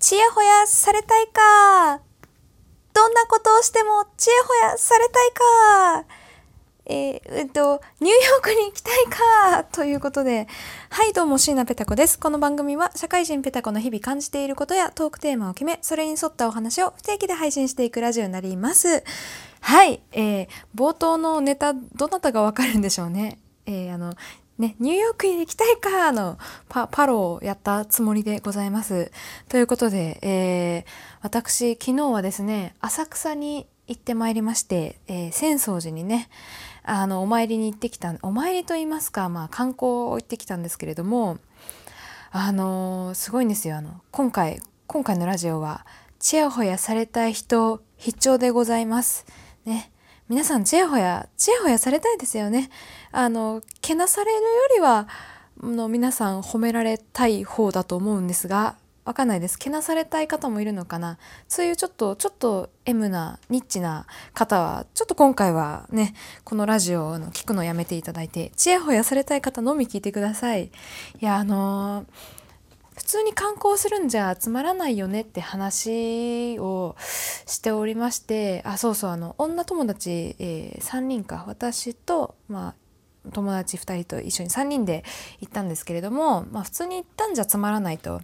ちやほやされたいかどんなことをしてもちやほやされたいかえー、えっと、ニューヨークに行きたいかということで、はいどうも椎名ペタ子です。この番組は社会人ペタ子の日々感じていることやトークテーマを決め、それに沿ったお話を不定期で配信していくラジオになります。はい、えー、冒頭のネタ、どなたがわかるんでしょうね。えー、あの、ね、ニューヨークに行きたいかのパパロをやったつもりでございます。ということで、えー、私、昨日はですね、浅草に行ってまいりまして、えー、浅草寺にね、あの、お参りに行ってきた、お参りと言いますか、まあ、観光を行ってきたんですけれども、あのー、すごいんですよ。あの、今回、今回のラジオは、ちやほやされたい人必聴でございます。ね。皆さんちやほや、ちやほやされたいですよね。あの、けなされるよりは、の皆さん褒められたい方だと思うんですが、わかんないです。けなされたい方もいるのかな。そういうちょっと、ちょっと M な、ニッチな方は、ちょっと今回はね、このラジオの聞くのやめていただいて、ちやほやされたい方のみ聞いてください。いや、あのー普通に観光するんじゃつまらないよねって話をしておりましてあそうそうあの女友達、えー、3人か私と、まあ、友達2人と一緒に3人で行ったんですけれども、まあ、普通に行ったんじゃつまらないと。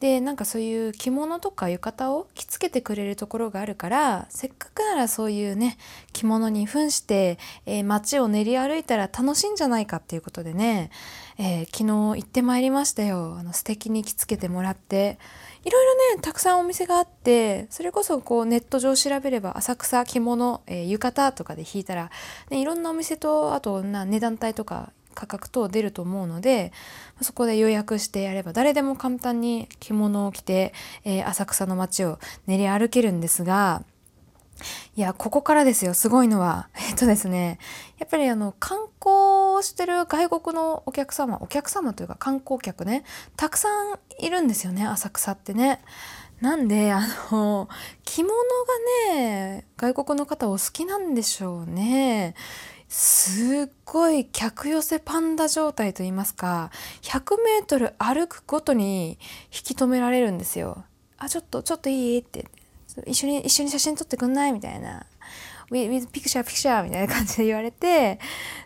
でなんかそういう着物とか浴衣を着付けてくれるところがあるからせっかくならそういうね着物に扮して、えー、街を練り歩いたら楽しいんじゃないかっていうことでねえー、昨日行ってまいりましたよ。あの素敵に着付けてもらって。いろいろねたくさんお店があってそれこそこうネット上調べれば浅草着物、えー、浴衣とかで引いたら、ね、いろんなお店とあとな値段帯とか価格等出ると思うのでそこで予約してやれば誰でも簡単に着物を着て、えー、浅草の街を練り歩けるんですがいや、ここからですよ、すごいのは。えっとですね、やっぱりあの、観光してる外国のお客様、お客様というか観光客ね、たくさんいるんですよね、浅草ってね。なんで、あの、着物がね、外国の方お好きなんでしょうね。すっごい客寄せパンダ状態と言いますか、100メートル歩くごとに引き止められるんですよ。あ、ちょっと、ちょっといい？って一緒に、一緒に写真撮ってくんない？みたいな。with picture picture みたいな感じで言われて、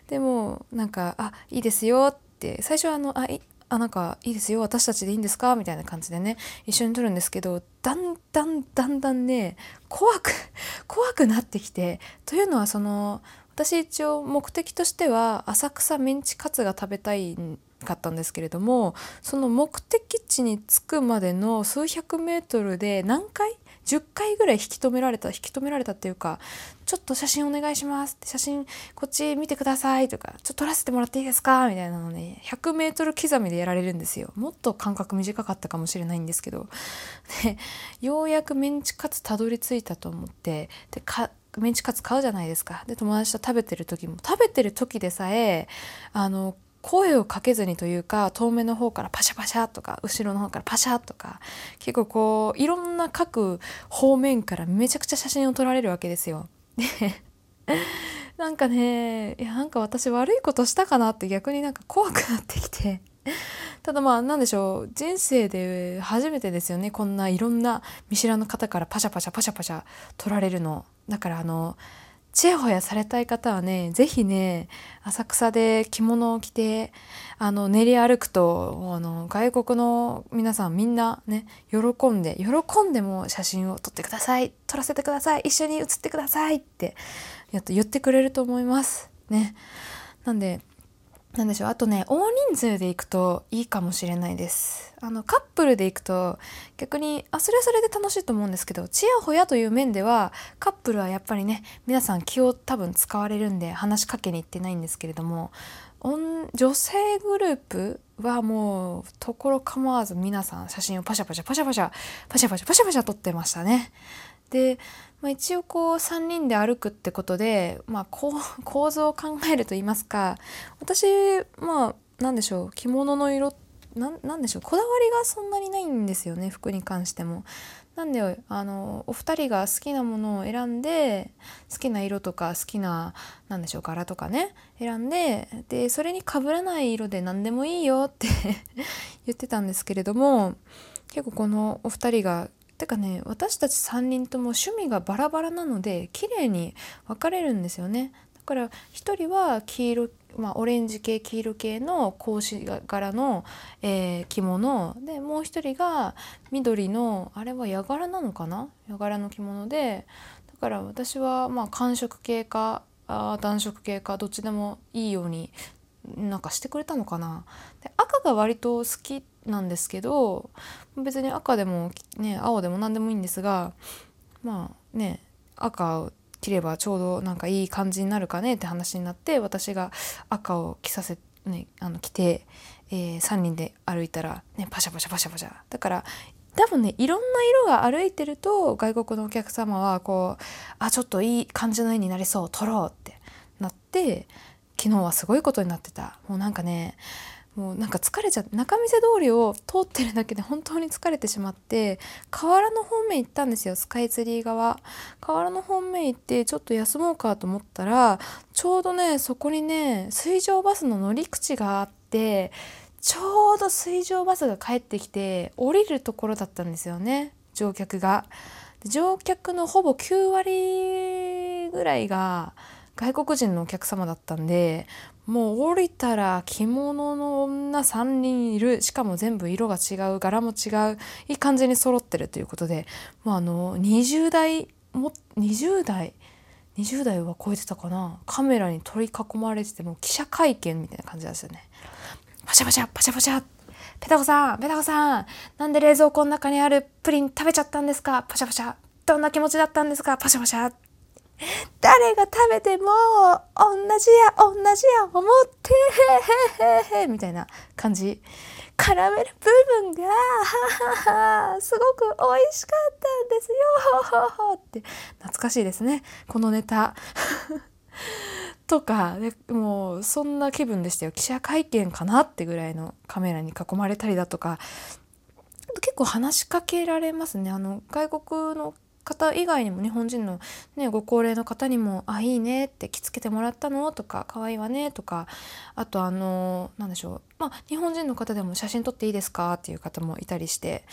でも、なんか、あ、いいですよって、最初はあの、あ、いあ、なんか、いいですよ、私たちでいいんですか？みたいな感じでね、一緒に撮るんですけど、だんだんだんだんね、怖く、怖くなってきて、というのはその、私一応目的としては浅草メンチカツが食べたいかったんですけれどもその目的地に着くまでの数百メートルで何回10回ぐらい引き止められた引き止められたっていうかちょっと写真お願いしますって写真こっち見てくださいとかちょっと撮らせてもらっていいですかみたいなのね100メートル刻みでやられるんですよ。もっと間隔短かったかもしれないんですけど。でようやくメンチカツたどり着いたと思ってでかメンチカツ買うじゃないですか。で友達と食べてる時も食べてる時でさえあの声をかけずにというか遠目の方からパシャパシャとか後ろの方からパシャとか結構こういろんな各方面からめちゃくちゃ写真を撮られるわけですよ。で なんかねいやなんか私悪いことしたかなって逆になんか怖くなってきてただまあなんでしょう人生で初めてですよねこんないろんな見知らぬ方からパシャパシャパシャパシャ撮られるの。だからあのちやほやされたい方はね、ぜひね、浅草で着物を着て、あの、練り歩くと、あの、外国の皆さんみんなね、喜んで、喜んでも写真を撮ってください、撮らせてください、一緒に写ってくださいって、やっと言ってくれると思います。ね。なんで、なんでしょう。あとね大人数で行くといいかもしれないです。あのカップルで行くと逆にあそれはそれで楽しいと思うんですけどちやほやという面ではカップルはやっぱりね皆さん気を多分使われるんで話しかけに行ってないんですけれども女性グループはもうところ構わず皆さん写真をパシャパシャパシャパシャパシャパシャパシャパシャ撮ってましたね。で、まあ、一応こう3人で歩くってことで、まあ、構造を考えると言いますか私まあ何でしょう着物の色なんでしょうこだわりがそんなにないんですよね服に関しても。なんであのお二人が好きなものを選んで好きな色とか好きな何でしょう柄とかね選んででそれにかぶらない色で何でもいいよって 言ってたんですけれども結構このお二人がてかね私たち3人とも趣味がバラバラなので綺麗に分かれるんですよね。だから1人は黄色まあ、オレンジ系黄色系の格子柄の、えー、着物。でもう一人が緑のあれは矢柄なのかな？矢柄の着物で。だから私はまあ寒色系かあ暖色系かどっちでもいいようになんかしてくれたのかな。で赤が割と好きなんですけど別に赤でもね青でも何でもいいんですがまあね赤を着ればちょうどなんかいい感じになるかねって話になって私が赤を着させねあの着て、えー、3人で歩いたらねパシャパシャパシャパシャ。だから多分ねいろんな色が歩いてると外国のお客様はこうあちょっといい感じの絵になりそう撮ろうってなって昨日はすごいことになってた。もうなんかねもうなんか疲れちゃって中見世通りを通ってるだけで本当に疲れてしまって河原の方面行ったんですよスカイツリー側河原の方面行ってちょっと休もうかと思ったらちょうどねそこにね水上バスの乗り口があってちょうど水上バスが帰ってきて降りるところだったんですよね乗客が。乗客のほぼ9割ぐらいが外国人のお客様だったんでもう降りたら着物の女3人いるしかも全部色が違う柄も違ういい感じに揃ってるということでもうあの20代も20代20代は超えてたかな？カメラに取り囲まれてても記者会見みたいな感じですよね。パシャパシャパシャパシャ。ペタコさんペタコさんなんで冷蔵庫の中にあるプリン食べちゃったんですか？パシャパシャ。どんな気持ちだったんですか？パシャパシャ。誰が食べても同じや同じや思ってへへへみたいな感じ。絡める部分がすごく美味しかったんですよって。懐かしいですね。このネタ。とかでもうそんな気分でしたよ。記者会見かなってぐらいのカメラに囲まれたりだとか。結構話しかけられますね。あの外国の方以外にも日本人の、ね、ご高齢の方にも「あいいね」って着付けてもらったの？とか「かわいいわね」とかあとあの何でしょうまあ日本人の方でも「写真撮っていいですか?」っていう方もいたりして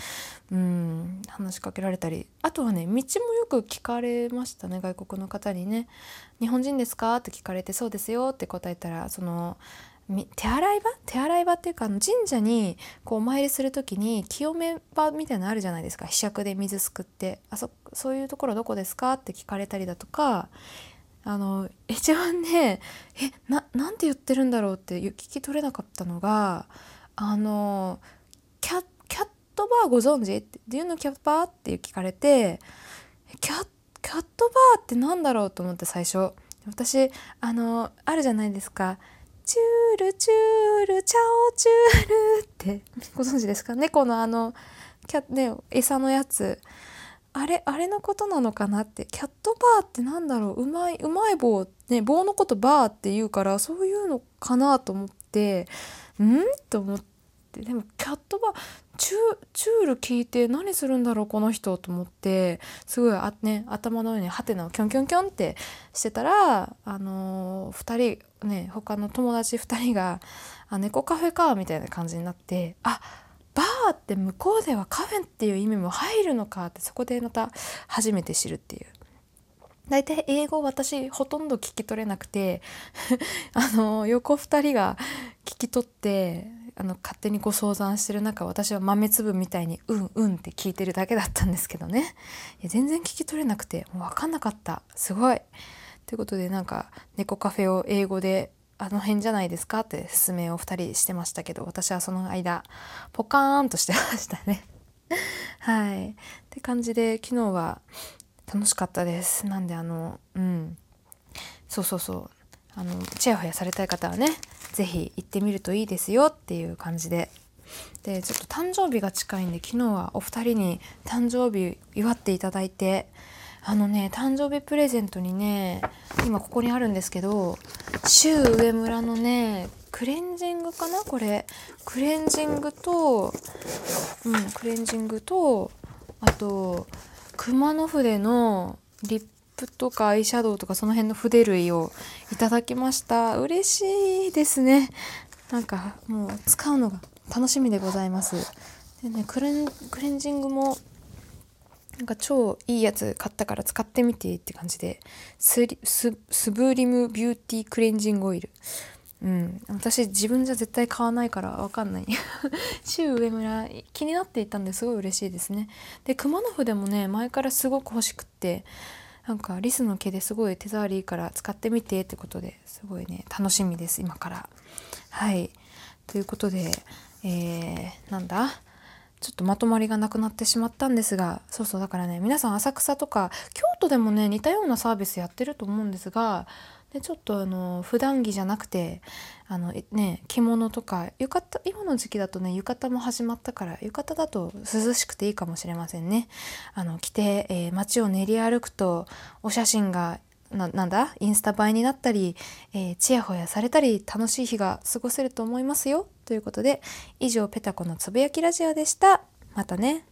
うん話しかけられたりあとはね道もよく聞かれましたね外国の方にね「日本人ですか?」って聞かれて「そうですよ」って答えたらその手洗い場？手洗い場っていうか神社にこうお参りする時に清め場みたいなのあるじゃないですか。柄杓で水すくって。あそそういうところどこですかって聞かれたりだとか。あの一番ねえななんて言ってるんだろうって聞き取れなかったのがあのキャキャットバーご存知？って Do you know キャットバーって聞かれてキャキャットバーってなんだろうと思って最初。私あのあるじゃないですか。チュールチュールチャオチュールって。ご存知ですか？猫のあのキャね餌のやつ。あれあれのことなのかなって。キャットバーってなんだろう？うまいうまい棒ね棒のことバーって言うからそういうのかなと思って。ん？と思って。でもキャットバーチュチュール聞いて何するんだろうこの人と思ってすごいあ、ね、頭の上にハテナをキョンキョンキョンってしてたらあのー、2人ね他の友達2人が「あ猫カフェか」みたいな感じになってあバーって向こうではカフェっていう意味も入るのかってそこでまた初めて知るっていう。大体英語私ほとんど聞き取れなくて あの横2人が聞き取ってあの勝手にご相談してる中私は豆粒みたいに「うんうん」って聞いてるだけだったんですけどね。いや全然聞き取れなくてもう分かんなかった。すごい。ということでなんか猫カフェを英語であの辺じゃないですかって説明を2人してましたけど私はその間ポカーンとしてましたね。はい。って感じで昨日は楽しかったです。なんであのうん。そうそうそう。あのちやほやされたい方はね是非行ってみるといいですよっていう感じで。でちょっと誕生日が近いんで昨日はお二人に誕生日祝っていただいてあのね誕生日プレゼントにね今ここにあるんですけど周上村のねクレンジングかな？これ。クレンジングとうんクレンジングとあと熊野筆のリップとかアイシャドウとかその辺の筆類をいただきました。嬉しいですね。なんかもう使うのが楽しみでございます。でねクレンクレンジングもなんか超いいやつ買ったから使ってみてって感じでスリススブリムビューティークレンジングオイル。うん。私自分じゃ絶対買わないから分かんない。周上村気になっていたんですごい嬉しいですね。で熊野筆でもね前からすごく欲しくってなんかリスの毛ですごい手触りいいから使ってみてってことですごいね楽しみです今から。はい。ということでえー、なんだ？ちょっとまとまりがなくなってしまったんですがそうそうだからね皆さん浅草とか京都でもね似たようなサービスやってると思うんですがでちょっとあの普段着じゃなくてあのね着物とか浴衣今の時期だとね浴衣も始まったから浴衣だと涼しくていいかもしれませんね。あの着て、えー、街を練り歩くとお写真がななんだインスタ映えになったり、えー、ちやほやされたり楽しい日が過ごせると思いますよ。ということで以上ペタコのつぶやきラジオでした。またね。